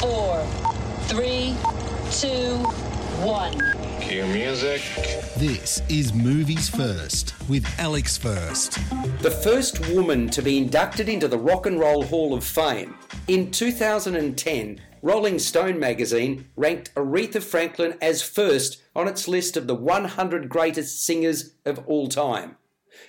four, three, two, one. Cue music. This is Movies First with Alex First. The first woman to be inducted into the Rock and Roll Hall of Fame. In 2010, Rolling Stone magazine ranked Aretha Franklin as first on its list of the 100 greatest singers of all time.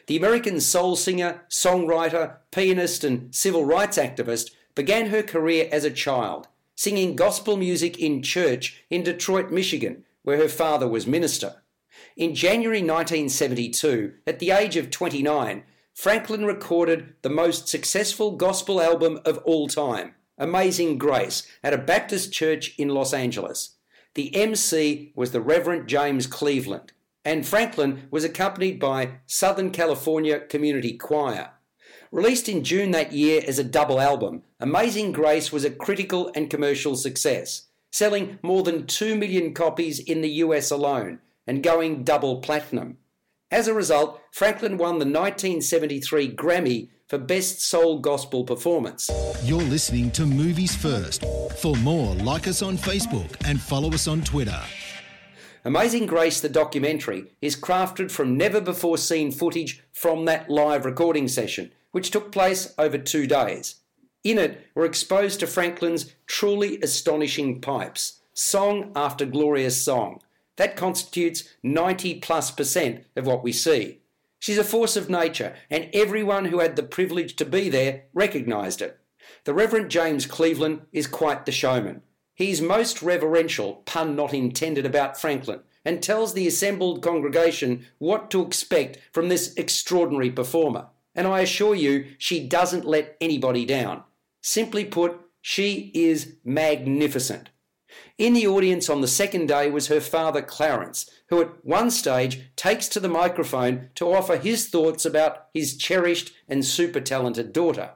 The American soul singer, songwriter, pianist, and civil rights activist began her career as a child, singing gospel music in church in Detroit, Michigan, where her father was minister. In January 1972, at the age of 29, Franklin recorded the most successful gospel album of all time, Amazing Grace, at a Baptist church in Los Angeles. The MC was the Reverend James Cleveland, and Franklin was accompanied by Southern California Community Choir. Released in June that year as a double album, Amazing Grace was a critical and commercial success, selling more than 2 million copies in the US alone and going double platinum. As a result, Franklin won the 1973 Grammy for Best Soul Gospel Performance. You're listening to Movies First. For more, like us on Facebook and follow us on Twitter. Amazing Grace, the documentary, is crafted from never before seen footage from that live recording session, which took place over two days. In it, we're exposed to Franklin's truly astonishing pipes, song after glorious song. That constitutes 90 plus percent of what we see. She's a force of nature, and everyone who had the privilege to be there recognised it. The Reverend James Cleveland is quite the showman. He's most reverential, pun not intended, about Franklin, and tells the assembled congregation what to expect from this extraordinary performer. And I assure you, she doesn't let anybody down. Simply put, she is magnificent. In the audience on the second day was her father Clarence, who at one stage takes to the microphone to offer his thoughts about his cherished and super talented daughter.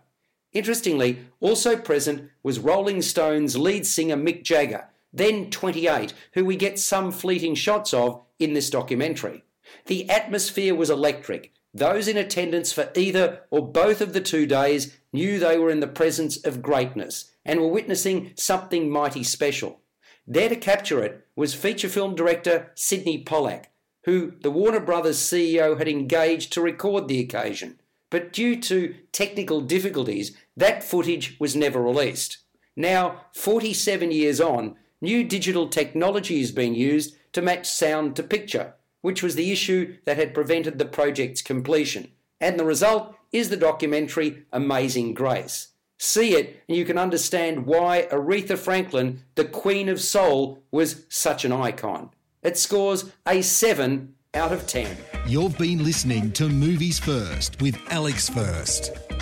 Interestingly, also present was Rolling Stones lead singer Mick Jagger, then 28, who we get some fleeting shots of in this documentary. The atmosphere was electric. Those in attendance for either or both of the two days knew they were in the presence of greatness and were witnessing something mighty special. There to capture it was feature film director Sydney Pollack, who the Warner Brothers CEO had engaged to record the occasion. But due to technical difficulties, that footage was never released. Now, 47 years on, new digital technology has been used to match sound to picture, which was the issue that had prevented the project's completion. And the result is the documentary Amazing Grace. See it, and you can understand why Aretha Franklin, the Queen of Soul, was such an icon. It scores a 7 out of 10. You've been listening to Movies First with Alex First.